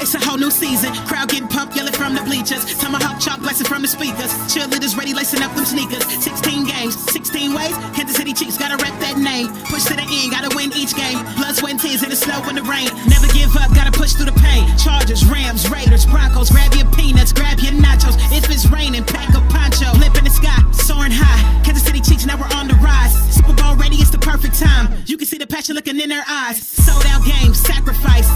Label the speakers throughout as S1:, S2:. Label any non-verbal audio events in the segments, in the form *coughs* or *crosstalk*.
S1: It's a whole new season. Crowd getting pumped, yelling from the bleachers. Tomahawk chop blasting from the speakers. Cheerleaders ready, lacing up them sneakers. 16 games, 16 ways. Kansas City Chiefs gotta rep that name. Push to the end, gotta win each game. Blood, sweat, and tears in the snow and the rain. Never give up, gotta push through the pain. Chargers, Rams, Raiders, Broncos. Grab your peanuts, grab your nachos. If it's raining, pack a poncho. Lip in the sky, soaring high. Kansas City Chiefs, now we're on the rise. Super Bowl ready, it's the perfect time. You can see the passion looking in their eyes. Sold out games, sacrifice.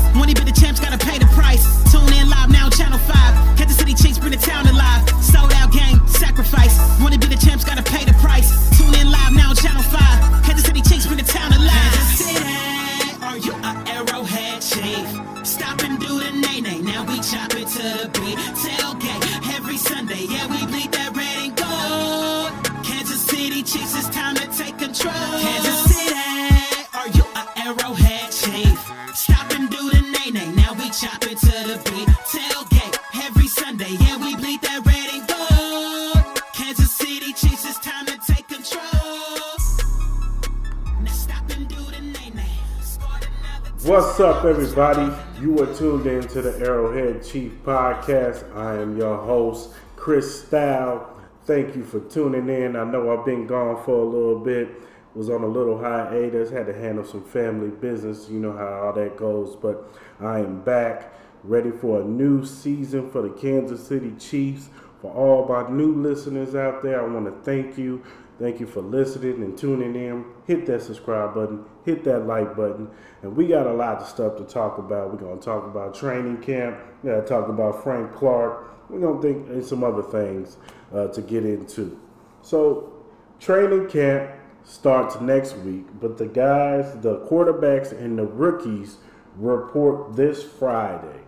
S2: What's up, everybody? You are tuned in to the Arrowhead Chief Podcast. I am your host, Chris Style. Thank you for tuning in. I know I've been gone for a little bit, was on a little hiatus, had to handle some family business. You know how all that goes, but I am back, ready for a new season for the Kansas City Chiefs. For all my new listeners out there, I want to thank you. Thank you for listening and tuning in. Hit that subscribe button, hit that like button. And we got a lot of stuff to talk about. We're going to talk about training camp. We're going to talk about Frank Clark. We're going to think and some other things uh, to get into. So, training camp starts next week, but the guys, the quarterbacks, and the rookies report this Friday.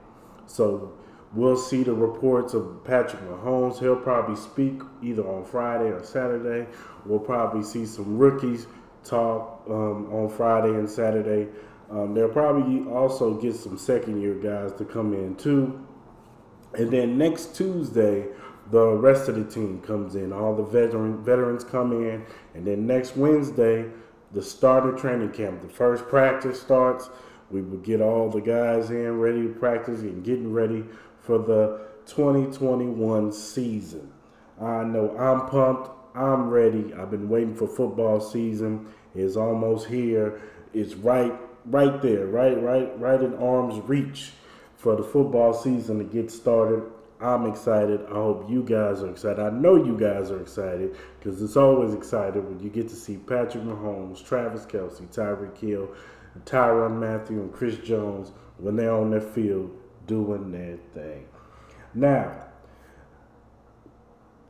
S2: So, We'll see the reports of Patrick Mahomes. He'll probably speak either on Friday or Saturday. We'll probably see some rookies talk um, on Friday and Saturday. Um, they'll probably also get some second year guys to come in too. And then next Tuesday, the rest of the team comes in. All the veteran veterans come in, and then next Wednesday, the start of training camp. The first practice starts. We will get all the guys in, ready to practice and getting ready for the 2021 season. I know I'm pumped. I'm ready. I've been waiting for football season. It's almost here. It's right, right there, right, right, right in arm's reach for the football season to get started. I'm excited. I hope you guys are excited. I know you guys are excited because it's always exciting when you get to see Patrick Mahomes, Travis Kelce, Tyreek Hill, Tyrann Mathieu, and Chris Jones when they're on their field doing their thing. Now,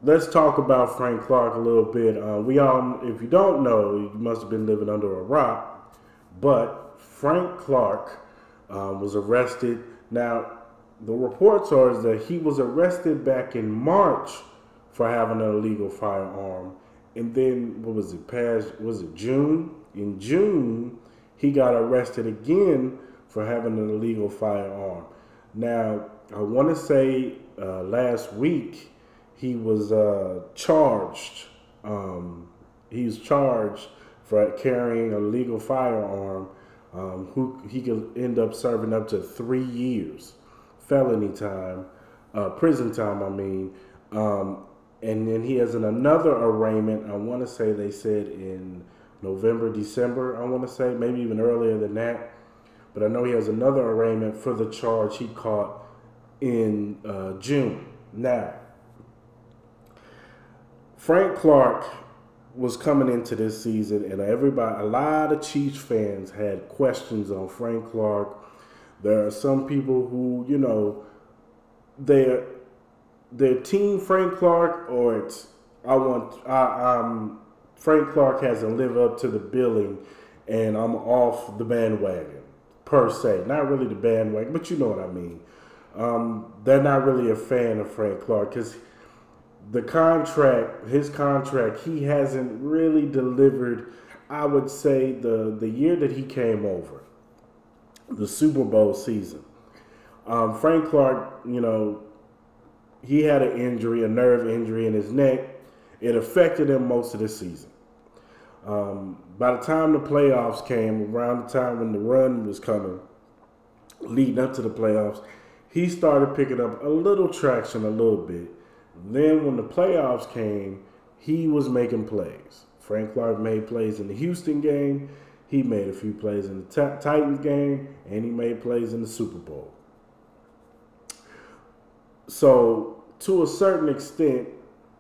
S2: let's talk about Frank Clark a little bit. Uh, we all, if you don't know, you must have been living under a rock. But Frank Clark uh, was arrested. Now, the reports are is that he was arrested back in March for having an illegal firearm, and then what was it? Past was it June? In June, he got arrested again for having an illegal firearm. Now, I want to say uh, last week he was uh, charged. Um, he was charged for carrying a legal firearm. Um, who he could end up serving up to three years, felony time, uh, prison time. I mean, um, and then he has an, another arraignment. I want to say they said in November, December. I want to say maybe even earlier than that. But I know he has another arraignment for the charge he caught in uh, June. Now, Frank Clark was coming into this season, and everybody, a lot of Chiefs fans had questions on Frank Clark. There are some people who, you know, they're they're team Frank Clark, or it's I want I, um Frank Clark hasn't lived up to the billing, and I'm off the bandwagon per se. Not really the bandwagon, but you know what I mean. Um, they're not really a fan of Frank Clark because the contract, his contract, he hasn't really delivered. I would say the the year that he came over, the Super Bowl season. Um, Frank Clark, you know, he had an injury, a nerve injury in his neck. It affected him most of the season. Um, by the time the playoffs came, around the time when the run was coming, leading up to the playoffs, he started picking up a little traction a little bit. Then when the playoffs came, he was making plays. Frank Clark made plays in the Houston game. He made a few plays in the t- Titans game, and he made plays in the Super Bowl. So, to a certain extent,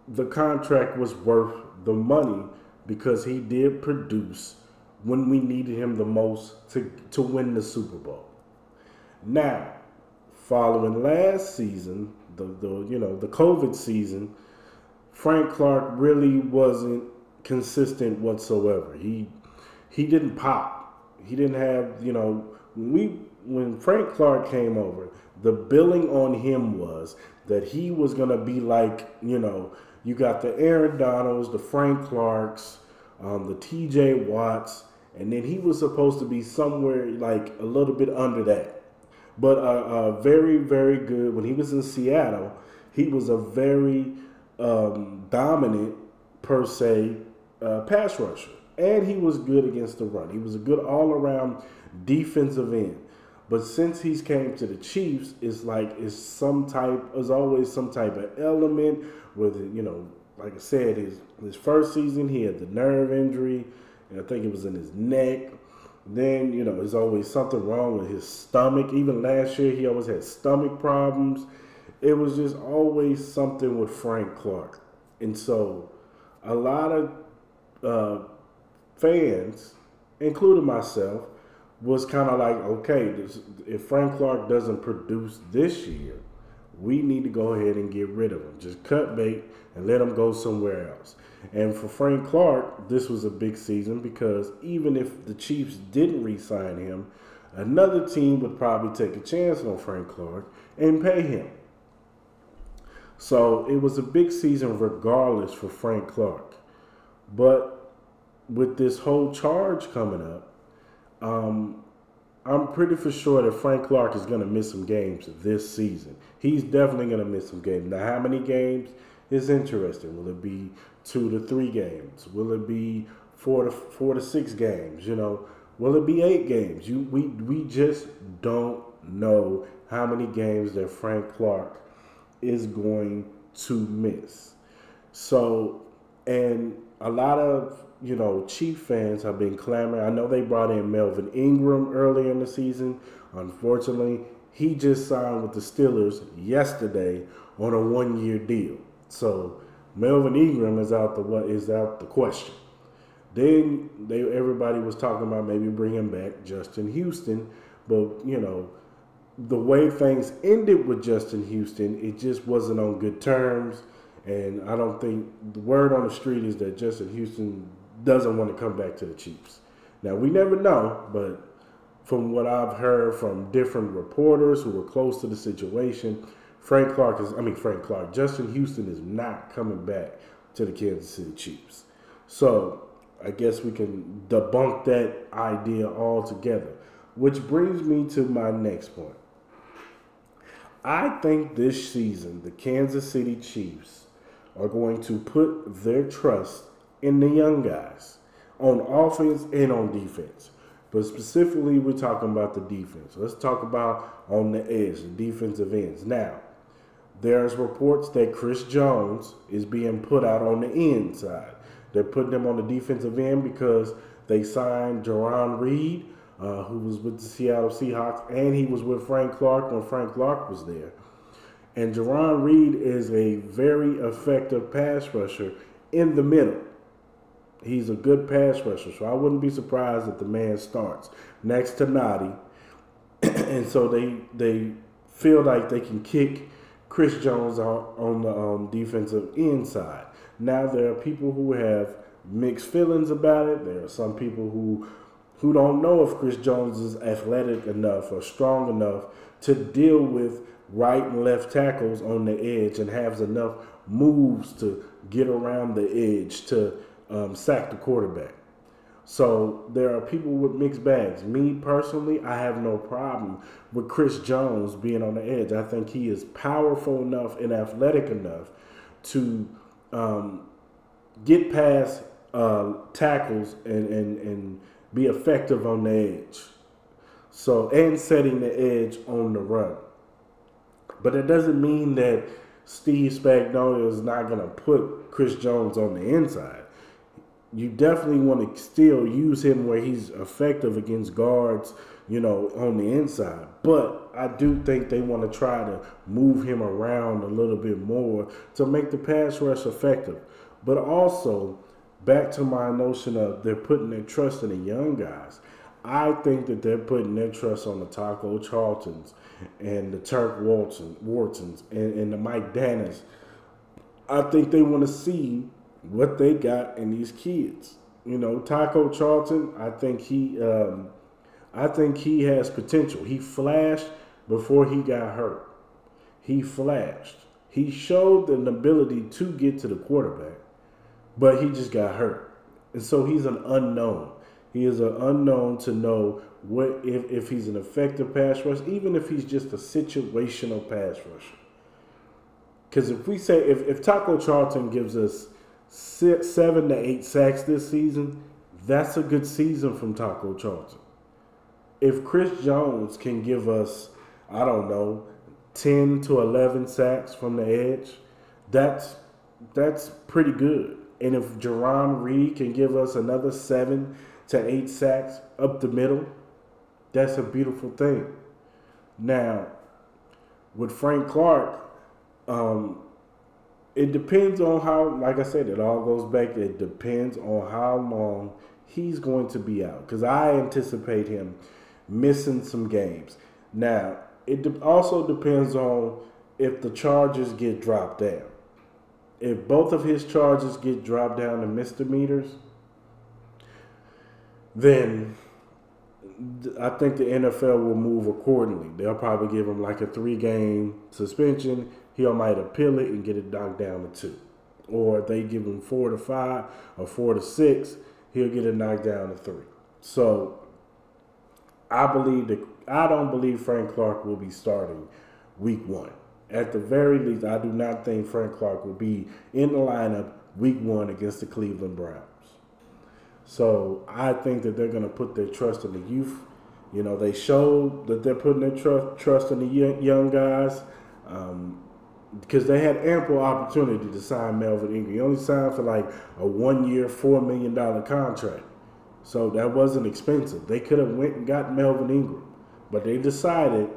S2: the contract was worth the money because he did produce when we needed him the most to, to win the Super Bowl. Now, following last season, the, the you know the COVID season, Frank Clark really wasn't consistent whatsoever. He he didn't pop. He didn't have you know when we when Frank Clark came over, the billing on him was that he was gonna be like you know you got the Aaron Donalds, the Frank Clarks, um, the T.J. Watts, and then he was supposed to be somewhere like a little bit under that. But uh, uh, very very good when he was in Seattle. He was a very um, dominant per se uh, pass rusher, and he was good against the run. He was a good all around defensive end. But since he's came to the Chiefs, it's like it's some type, as always, some type of element with you know, like I said, his his first season he had the nerve injury, and I think it was in his neck. Then you know, there's always something wrong with his stomach. Even last year, he always had stomach problems. It was just always something with Frank Clark, and so a lot of uh, fans, including myself, was kind of like, okay, this, if Frank Clark doesn't produce this year, we need to go ahead and get rid of him. Just cut bait and let him go somewhere else. And for Frank Clark, this was a big season because even if the Chiefs didn't re sign him, another team would probably take a chance on Frank Clark and pay him. So it was a big season regardless for Frank Clark. But with this whole charge coming up, um, I'm pretty for sure that Frank Clark is going to miss some games this season. He's definitely going to miss some games. Now, how many games is interesting? Will it be two to three games? Will it be four to four to six games? You know, will it be eight games? You we we just don't know how many games that Frank Clark is going to miss. So, and a lot of you know, Chief fans have been clamoring. I know they brought in Melvin Ingram earlier in the season. Unfortunately, he just signed with the Steelers yesterday on a one-year deal. So Melvin Ingram is out the what is out the question. Then they everybody was talking about maybe bringing back Justin Houston, but you know the way things ended with Justin Houston, it just wasn't on good terms. And I don't think the word on the street is that Justin Houston doesn't want to come back to the Chiefs. Now we never know, but from what I've heard from different reporters who were close to the situation, Frank Clark is I mean Frank Clark, Justin Houston is not coming back to the Kansas City Chiefs. So I guess we can debunk that idea altogether. Which brings me to my next point. I think this season the Kansas City Chiefs are going to put their trust in the young guys on offense and on defense. But specifically, we're talking about the defense. Let's talk about on the edge, the defensive ends. Now, there's reports that Chris Jones is being put out on the inside. They're putting him on the defensive end because they signed Jarran Reed, uh, who was with the Seattle Seahawks, and he was with Frank Clark when Frank Clark was there. And Jarran Reed is a very effective pass rusher in the middle. He's a good pass rusher, so I wouldn't be surprised if the man starts next to Nnadi. *clears throat* and so they they feel like they can kick Chris Jones on, on the um, defensive inside. Now there are people who have mixed feelings about it. There are some people who who don't know if Chris Jones is athletic enough or strong enough to deal with right and left tackles on the edge and has enough moves to get around the edge to um, sack the quarterback. So there are people with mixed bags. Me personally, I have no problem with Chris Jones being on the edge. I think he is powerful enough and athletic enough to um, get past uh, tackles and, and, and be effective on the edge. So and setting the edge on the run. But it doesn't mean that Steve Spagnuolo is not going to put Chris Jones on the inside. You definitely want to still use him where he's effective against guards, you know, on the inside. But I do think they want to try to move him around a little bit more to make the pass rush effective. But also, back to my notion of they're putting their trust in the young guys. I think that they're putting their trust on the Taco Charltons and the Turk Walton, Whartons and, and the Mike Dannas. I think they want to see what they got in these kids. You know, Taco Charlton, I think he um, I think he has potential. He flashed before he got hurt. He flashed. He showed an ability to get to the quarterback, but he just got hurt. And so he's an unknown. He is an unknown to know what if, if he's an effective pass rush, even if he's just a situational pass rusher. Because if we say if, if Taco Charlton gives us six, seven to eight sacks this season, that's a good season from Taco Charlton. If Chris Jones can give us, I don't know, ten to eleven sacks from the edge, that's that's pretty good. And if Jarran Reed can give us another seven to eight sacks up the middle, that's a beautiful thing. Now, with Frank Clark, um, it depends on how, like I said, it all goes back. It depends on how long he's going to be out because I anticipate him missing some games. Now, it de- also depends on if the charges get dropped down. If both of his charges get dropped down to misdemeanors, then I think the NFL will move accordingly. They'll probably give him like a three game suspension. He might appeal it and get it knocked down to two. Or if they give him four to five or four to six, he'll get it knocked down to three. So I believe that I don't believe Frank Clark will be starting week one. At the very least, I do not think Frank Clark will be in the lineup week one against the Cleveland Browns. So I think that they're going to put their trust in the youth. You know, they showed that they're putting their trust trust in the young guys um, because they had ample opportunity to sign Melvin Ingram. He only signed for like a one year, four million dollar contract, so that wasn't expensive. They could have went and got Melvin Ingram, but they decided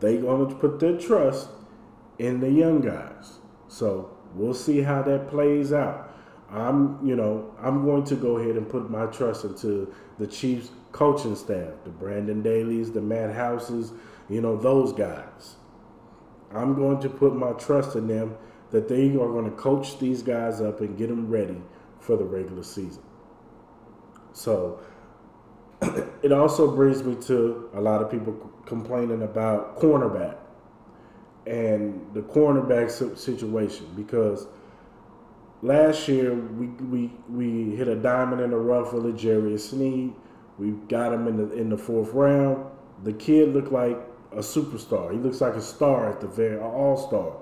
S2: they going to put their trust in the young guys. So we'll see how that plays out. I'm, you know, I'm going to go ahead and put my trust into the Chiefs coaching staff, the Brendan Daly's, the Matt Houses, you know, those guys. I'm going to put my trust in them that they are going to coach these guys up and get them ready for the regular season. So *clears throat* it also brings me to a lot of people complaining about cornerback and the cornerback situation because last year we, we we hit a diamond in the rough with L'Jarius Sneed. We got him in the in the fourth round. The kid looked like a superstar. He looks like a star at the very all star.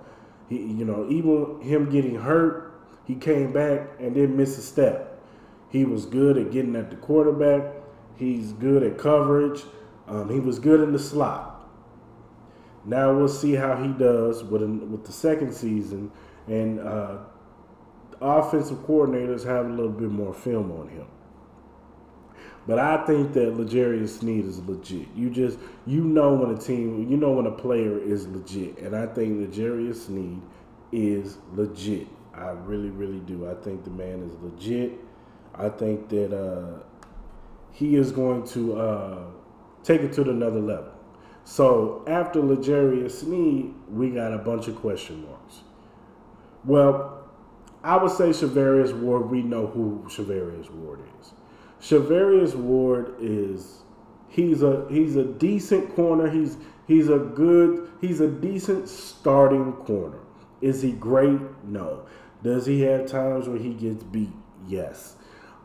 S2: He you know even him getting hurt, he came back and didn't miss a step. He was good at getting at the quarterback. He's good at coverage. Um, he was good in the slot. Now we'll see how he does with with the second season and. Uh, offensive coordinators have a little bit more film on him. But I think that L'Jarius Sneed is legit. You just you know when a team, you know when a player is legit, and I think L'Jarius Sneed is legit. I really, really do. I think the man is legit. I think that uh, he is going to uh, take it to another level. So after L'Jarius Sneed, we got a bunch of question marks. Well, I would say Charvarius Ward. We know who Charvarius Ward is. Charvarius Ward is he's a he's a decent corner. He's he's a good he's a decent starting corner. Is he great? No. Does he have times where he gets beat? Yes.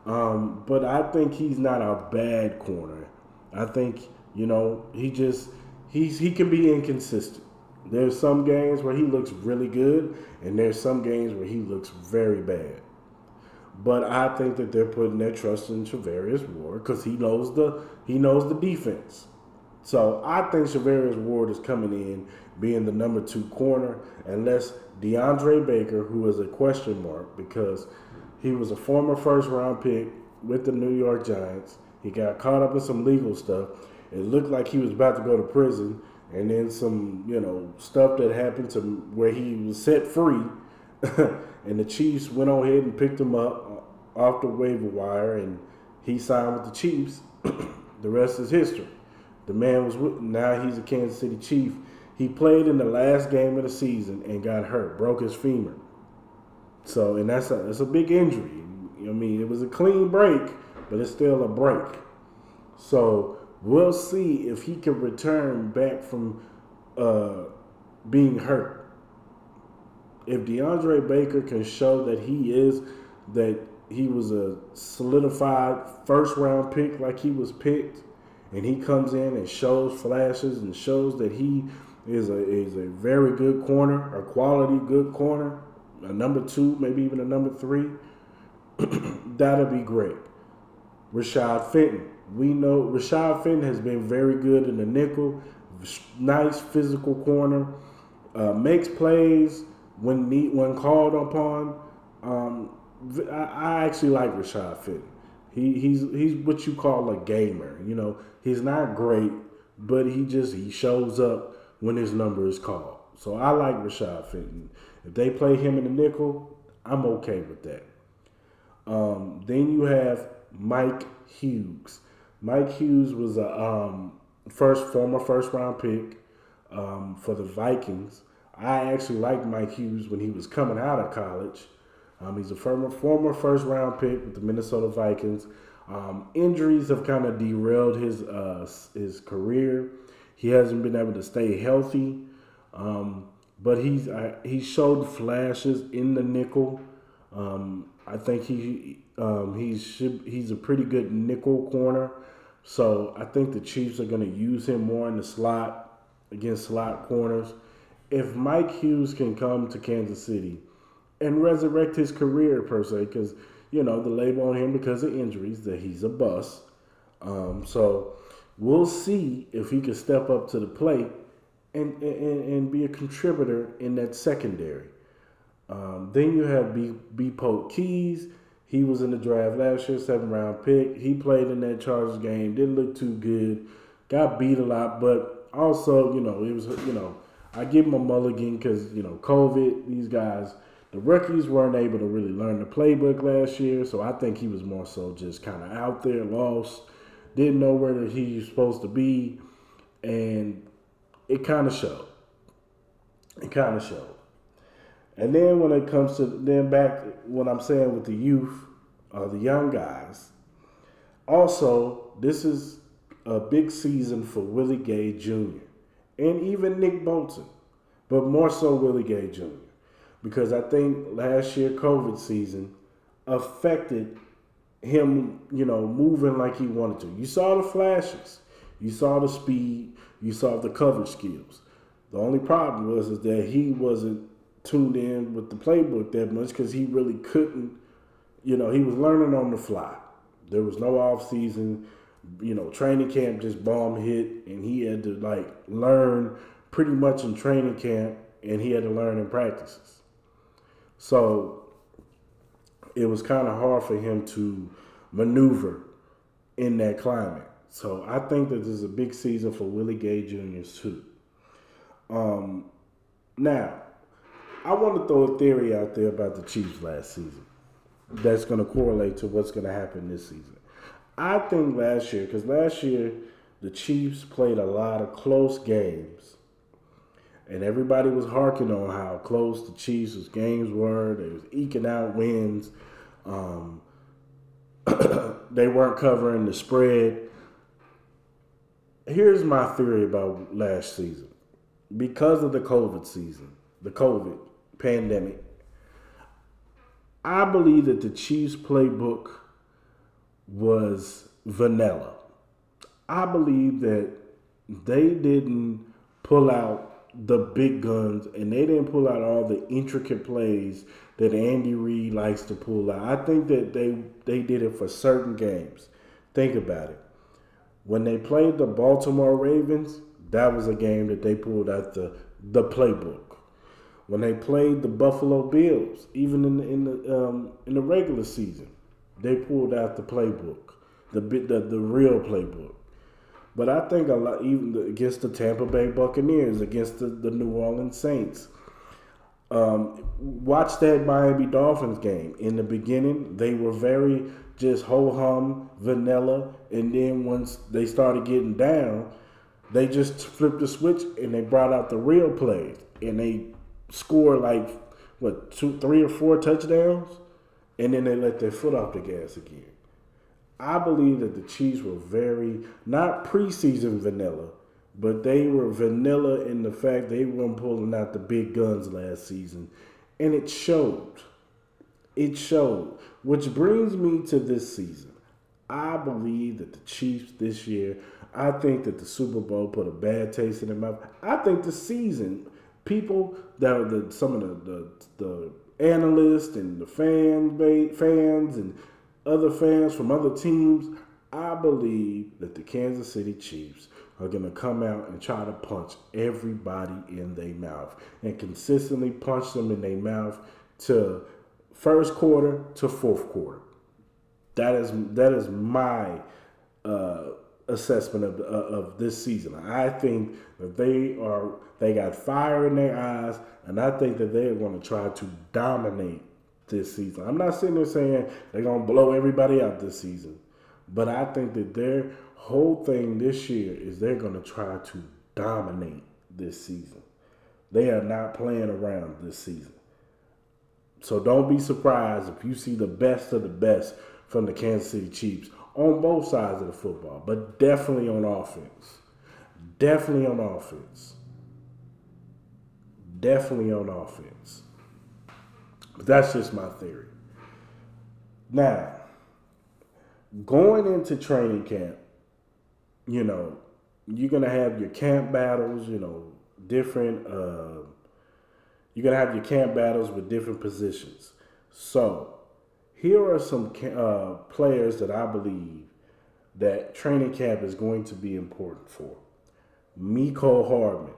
S2: Um, but I think he's not a bad corner. I think you know he just he's he can be inconsistent. There's some games where he looks really good, and there's some games where he looks very bad. But I think that they're putting their trust in Charvarius Ward because he knows the he knows the defense. So I think Charvarius Ward is coming in being the number two corner, unless DeAndre Baker, who is a question mark because he was a former first round pick with the New York Giants. He got caught up in some legal stuff. It looked like he was about to go to prison, and then some, you know, stuff that happened to where he was set free, *laughs* and the Chiefs went on ahead and picked him up off the waiver wire, and he signed with the Chiefs. *clears throat* the rest is history. The man was with, now he's a Kansas City Chief. He played in the last game of the season and got hurt, broke his femur. So, and that's a that's a big injury. I mean, it was a clean break, but it's still a break. So we'll see if he can return back from uh, being hurt. If DeAndre Baker can show that he is that he was a solidified first round pick like he was picked, and he comes in and shows flashes and shows that he is a is a very good corner, a quality good corner, a number two, maybe even a number three. *clears throat* That'll be great. Rashad Fenton. We know Rashad Fenton has been very good in the nickel, nice physical corner, uh, makes plays when need when called upon. Um, I, actually like Rashad Fenton. He he's he's what you call a gamer. You know, he's not great, but he just he shows up when his number is called. So I like Rashad Fenton. If they play him in the nickel, I'm okay with that. Um, then you have Mike Hughes. Mike Hughes was a um, first former first round pick um, for the Vikings. I actually liked Mike Hughes when he was coming out of college. Um, he's a former, former first round pick with the Minnesota Vikings. Um, injuries have kind of derailed his uh, his career. He hasn't been able to stay healthy, um, but he's uh, he showed flashes in the nickel. Um, I think he um, he's should, he's a pretty good nickel corner. So I think the Chiefs are going to use him more in the slot against slot corners. If Mike Hughes can come to Kansas City and resurrect his career per se, because you know the label on him because of injuries that he's a bust. Um, so we'll see if he can step up to the plate and and, and be a contributor in that secondary. Um, then you have BoPete Keyes. He was in the draft last year, seven round pick. He played in that Chargers game, didn't look too good, got beat a lot, but also you know it was you know I give him a mulligan because you know COVID. These guys the rookies weren't able to really learn the playbook last year, so I think he was more so just kind of out there, lost, didn't know where he was supposed to be, and it kind of showed. It kind of showed. And then when it comes to then back what I'm saying with the youth, uh, the young guys, also this is a big season for Willie Gay Jr. and even Nick Bolton, but more so Willie Gay Jr because I think last year COVID season affected him, you know, moving like he wanted to. You saw the flashes, you saw the speed, you saw the coverage skills. The only problem was is that he wasn't tuned in with the playbook that much because he really couldn't, you know, he was learning on the fly. There was no off season, you know, training camp just bomb hit, and he had to like learn pretty much in training camp, and he had to learn in practices. So it was kind of hard for him to maneuver in that climate. So I think that this is a big season for Willie Gay Jr. too. Um, now, I want to throw a theory out there about the Chiefs last season that's going to correlate to what's going to happen this season. I think last year, because last year the Chiefs played a lot of close games and everybody was harking on how close the Chiefs' games were. They was eking out wins. Um, *coughs* they weren't covering the spread. Here's my theory about last season. Because of the COVID season, the COVID pandemic, I believe that the Chiefs playbook was vanilla. I believe that they didn't pull out the big guns and they didn't pull out all the intricate plays that Andy Reid likes to pull out. I think that they they did it for certain games. Think about it. When they played the Baltimore Ravens, that was a game that they pulled out the the playbook. When they played the Buffalo Bills, even in the in the um, in the regular season, they pulled out the playbook, the bit the, the real playbook. But I think a lot, even against the Tampa Bay Buccaneers, against the, the New Orleans Saints, um, watch that Miami Dolphins game. In the beginning, they were very just ho hum, vanilla, and then once they started getting down, they just flipped the switch and they brought out the real plays, and they scored like what two, three or four touchdowns, and then they let their foot off the gas again. I believe that the Chiefs were very not preseason vanilla, but they were vanilla in the fact they weren't pulling out the big guns last season, and it showed. It showed, which brings me to this season. I believe that the Chiefs this year. I think that the Super Bowl put a bad taste in their mouth. I think the season, people that the some of the the, the analysts and the fan fans and other fans from other teams, I believe that the Kansas City Chiefs are going to come out and try to punch everybody in their mouth and consistently punch them in their mouth to first quarter to fourth quarter. That is that is my uh, assessment of, uh, of this season. I think that they are they got fire in their eyes, and I think that they are going to try to dominate this season. I'm not sitting there saying they're going to blow everybody out this season, but I think that their whole thing this year is they're going to try to dominate this season. They are not playing around this season. So don't be surprised if you see the best of the best from the Kansas City Chiefs on both sides of the football, but definitely on offense. Definitely on offense. Definitely on offense. But that's just my theory. Now, going into training camp, you know, you're gonna have your camp battles, you know, different. Uh, you're gonna have your camp battles with different positions. So, here are some uh, players that I believe that training camp is going to be important for. Mecole Hardman.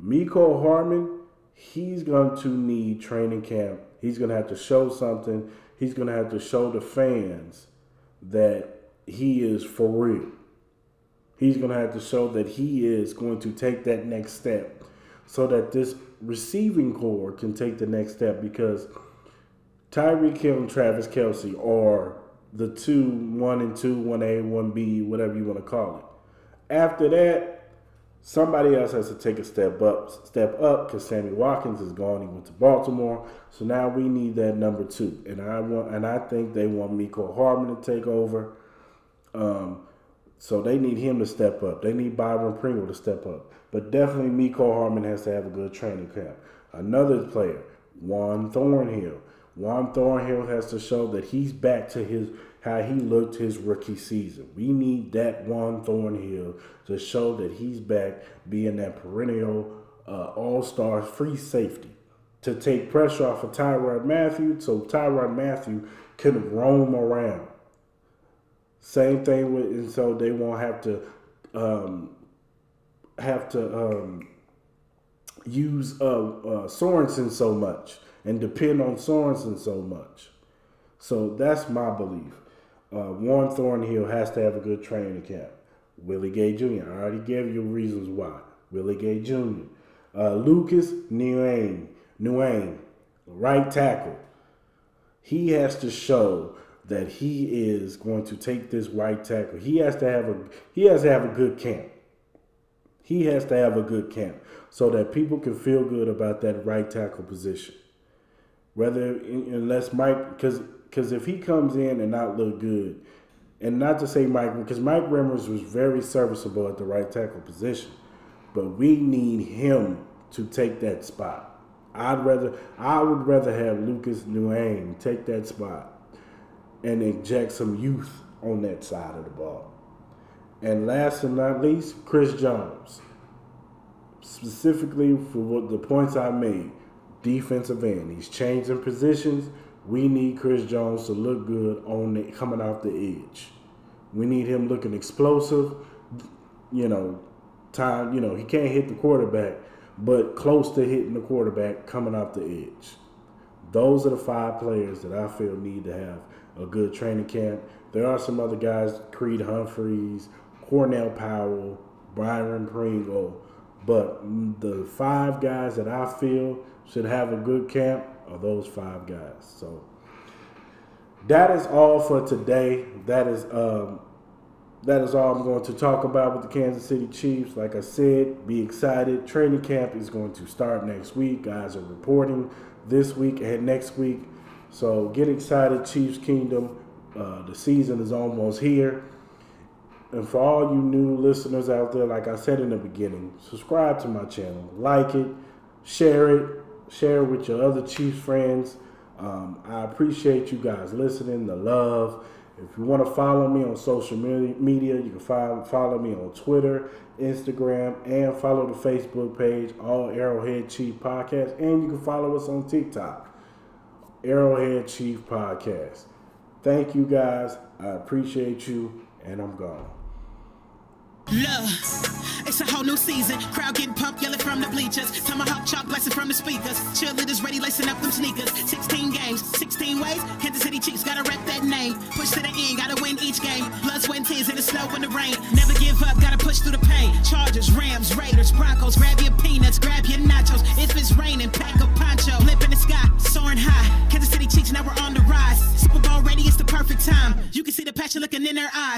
S2: Mecole Hardman, he's going to need training camp. He's going to have to show something. He's going to have to show the fans that he is for real. He's going to have to show that he is going to take that next step so that this receiving core can take the next step because Tyreek Hill and Travis Kelce are the two, one and two, one A, one B, whatever you want to call it. After that, somebody else has to take a step up, step up because Sammy Watkins is gone. He went to Baltimore, so now we need that number two. And I want, and I think they want Mecole Hardman to take over. Um, so they need him to step up. They need Byron Pringle to step up. But definitely Mecole Hardman has to have a good training camp. Another player, Juan Thornhill. Juan Thornhill has to show that he's back to his how he looked his rookie season. We need that Juan Thornhill to show that he's back being that perennial uh, all-star free safety to take pressure off of Tyrann Mathieu so Tyrann Mathieu can roam around. Same thing with, and so they won't have to um, have to um, use uh, uh, Sorensen so much and depend on Sorensen so much. So that's my belief. Uh, Warren Thornhill has to have a good training camp. Willie Gay Jr. I already gave you reasons why. Willie Gay Jr. Uh, Lucas Niang, Niang, right tackle. He has to show that he is going to take this right tackle. He has to have a he has to have a good camp. He has to have a good camp so that people can feel good about that right tackle position. Whether unless Mike, because because if he comes in and not look good, and not to say Mike, because Mike Remmers was very serviceable at the right tackle position, but we need him to take that spot. I'd rather I would rather have Lucas Niang take that spot and inject some youth on that side of the ball. And last but not least, Chris Jones. Specifically for what the points I made, defensive end. He's changing positions. We need Chris Jones to look good on the, coming off the edge. We need him looking explosive. You know, time. You know, he can't hit the quarterback, but close to hitting the quarterback coming off the edge. Those are the five players that I feel need to have a good training camp. There are some other guys, Creed Humphreys, Cornell Powell, Byron Pringle, but the five guys that I feel should have a good camp are those five guys. So that is all for today. That is um, that is all I'm going to talk about with the Kansas City Chiefs. Like I said, be excited. Training camp is going to start next week. Guys are reporting this week and next week. So get excited, Chiefs Kingdom. Uh, the season is almost here. And for all you new listeners out there, like I said in the beginning, subscribe to my channel, like it, share it, share with your other Chiefs friends. Um, I appreciate you guys listening, the love. If you want to follow me on social media, you can follow, follow me on Twitter, Instagram, and follow the Facebook page, All Arrowhead Chief Podcast. And you can follow us on TikTok, Arrowhead Chief Podcast. Thank you guys. I appreciate you, and I'm gone.
S1: Love, it's a whole new season. Crowd getting pumped, yelling from the bleachers. Tomahawk chop blasting from the speakers. Cheerleaders ready, lacing up them sneakers. 16 games, 16 ways. Kansas City Chiefs gotta rep that name. Push to the end, gotta win each game. Blood, sweat, and tears in the snow and the rain. Never give up, gotta push through the pain. Chargers, Rams, Raiders, Broncos. Grab your peanuts, grab your nachos. If it's raining, pack a poncho. Lip in the sky, soaring high. Kansas City Chiefs now we're on the rise. Super Bowl ready, it's the perfect time. You can see the passion looking in their eyes.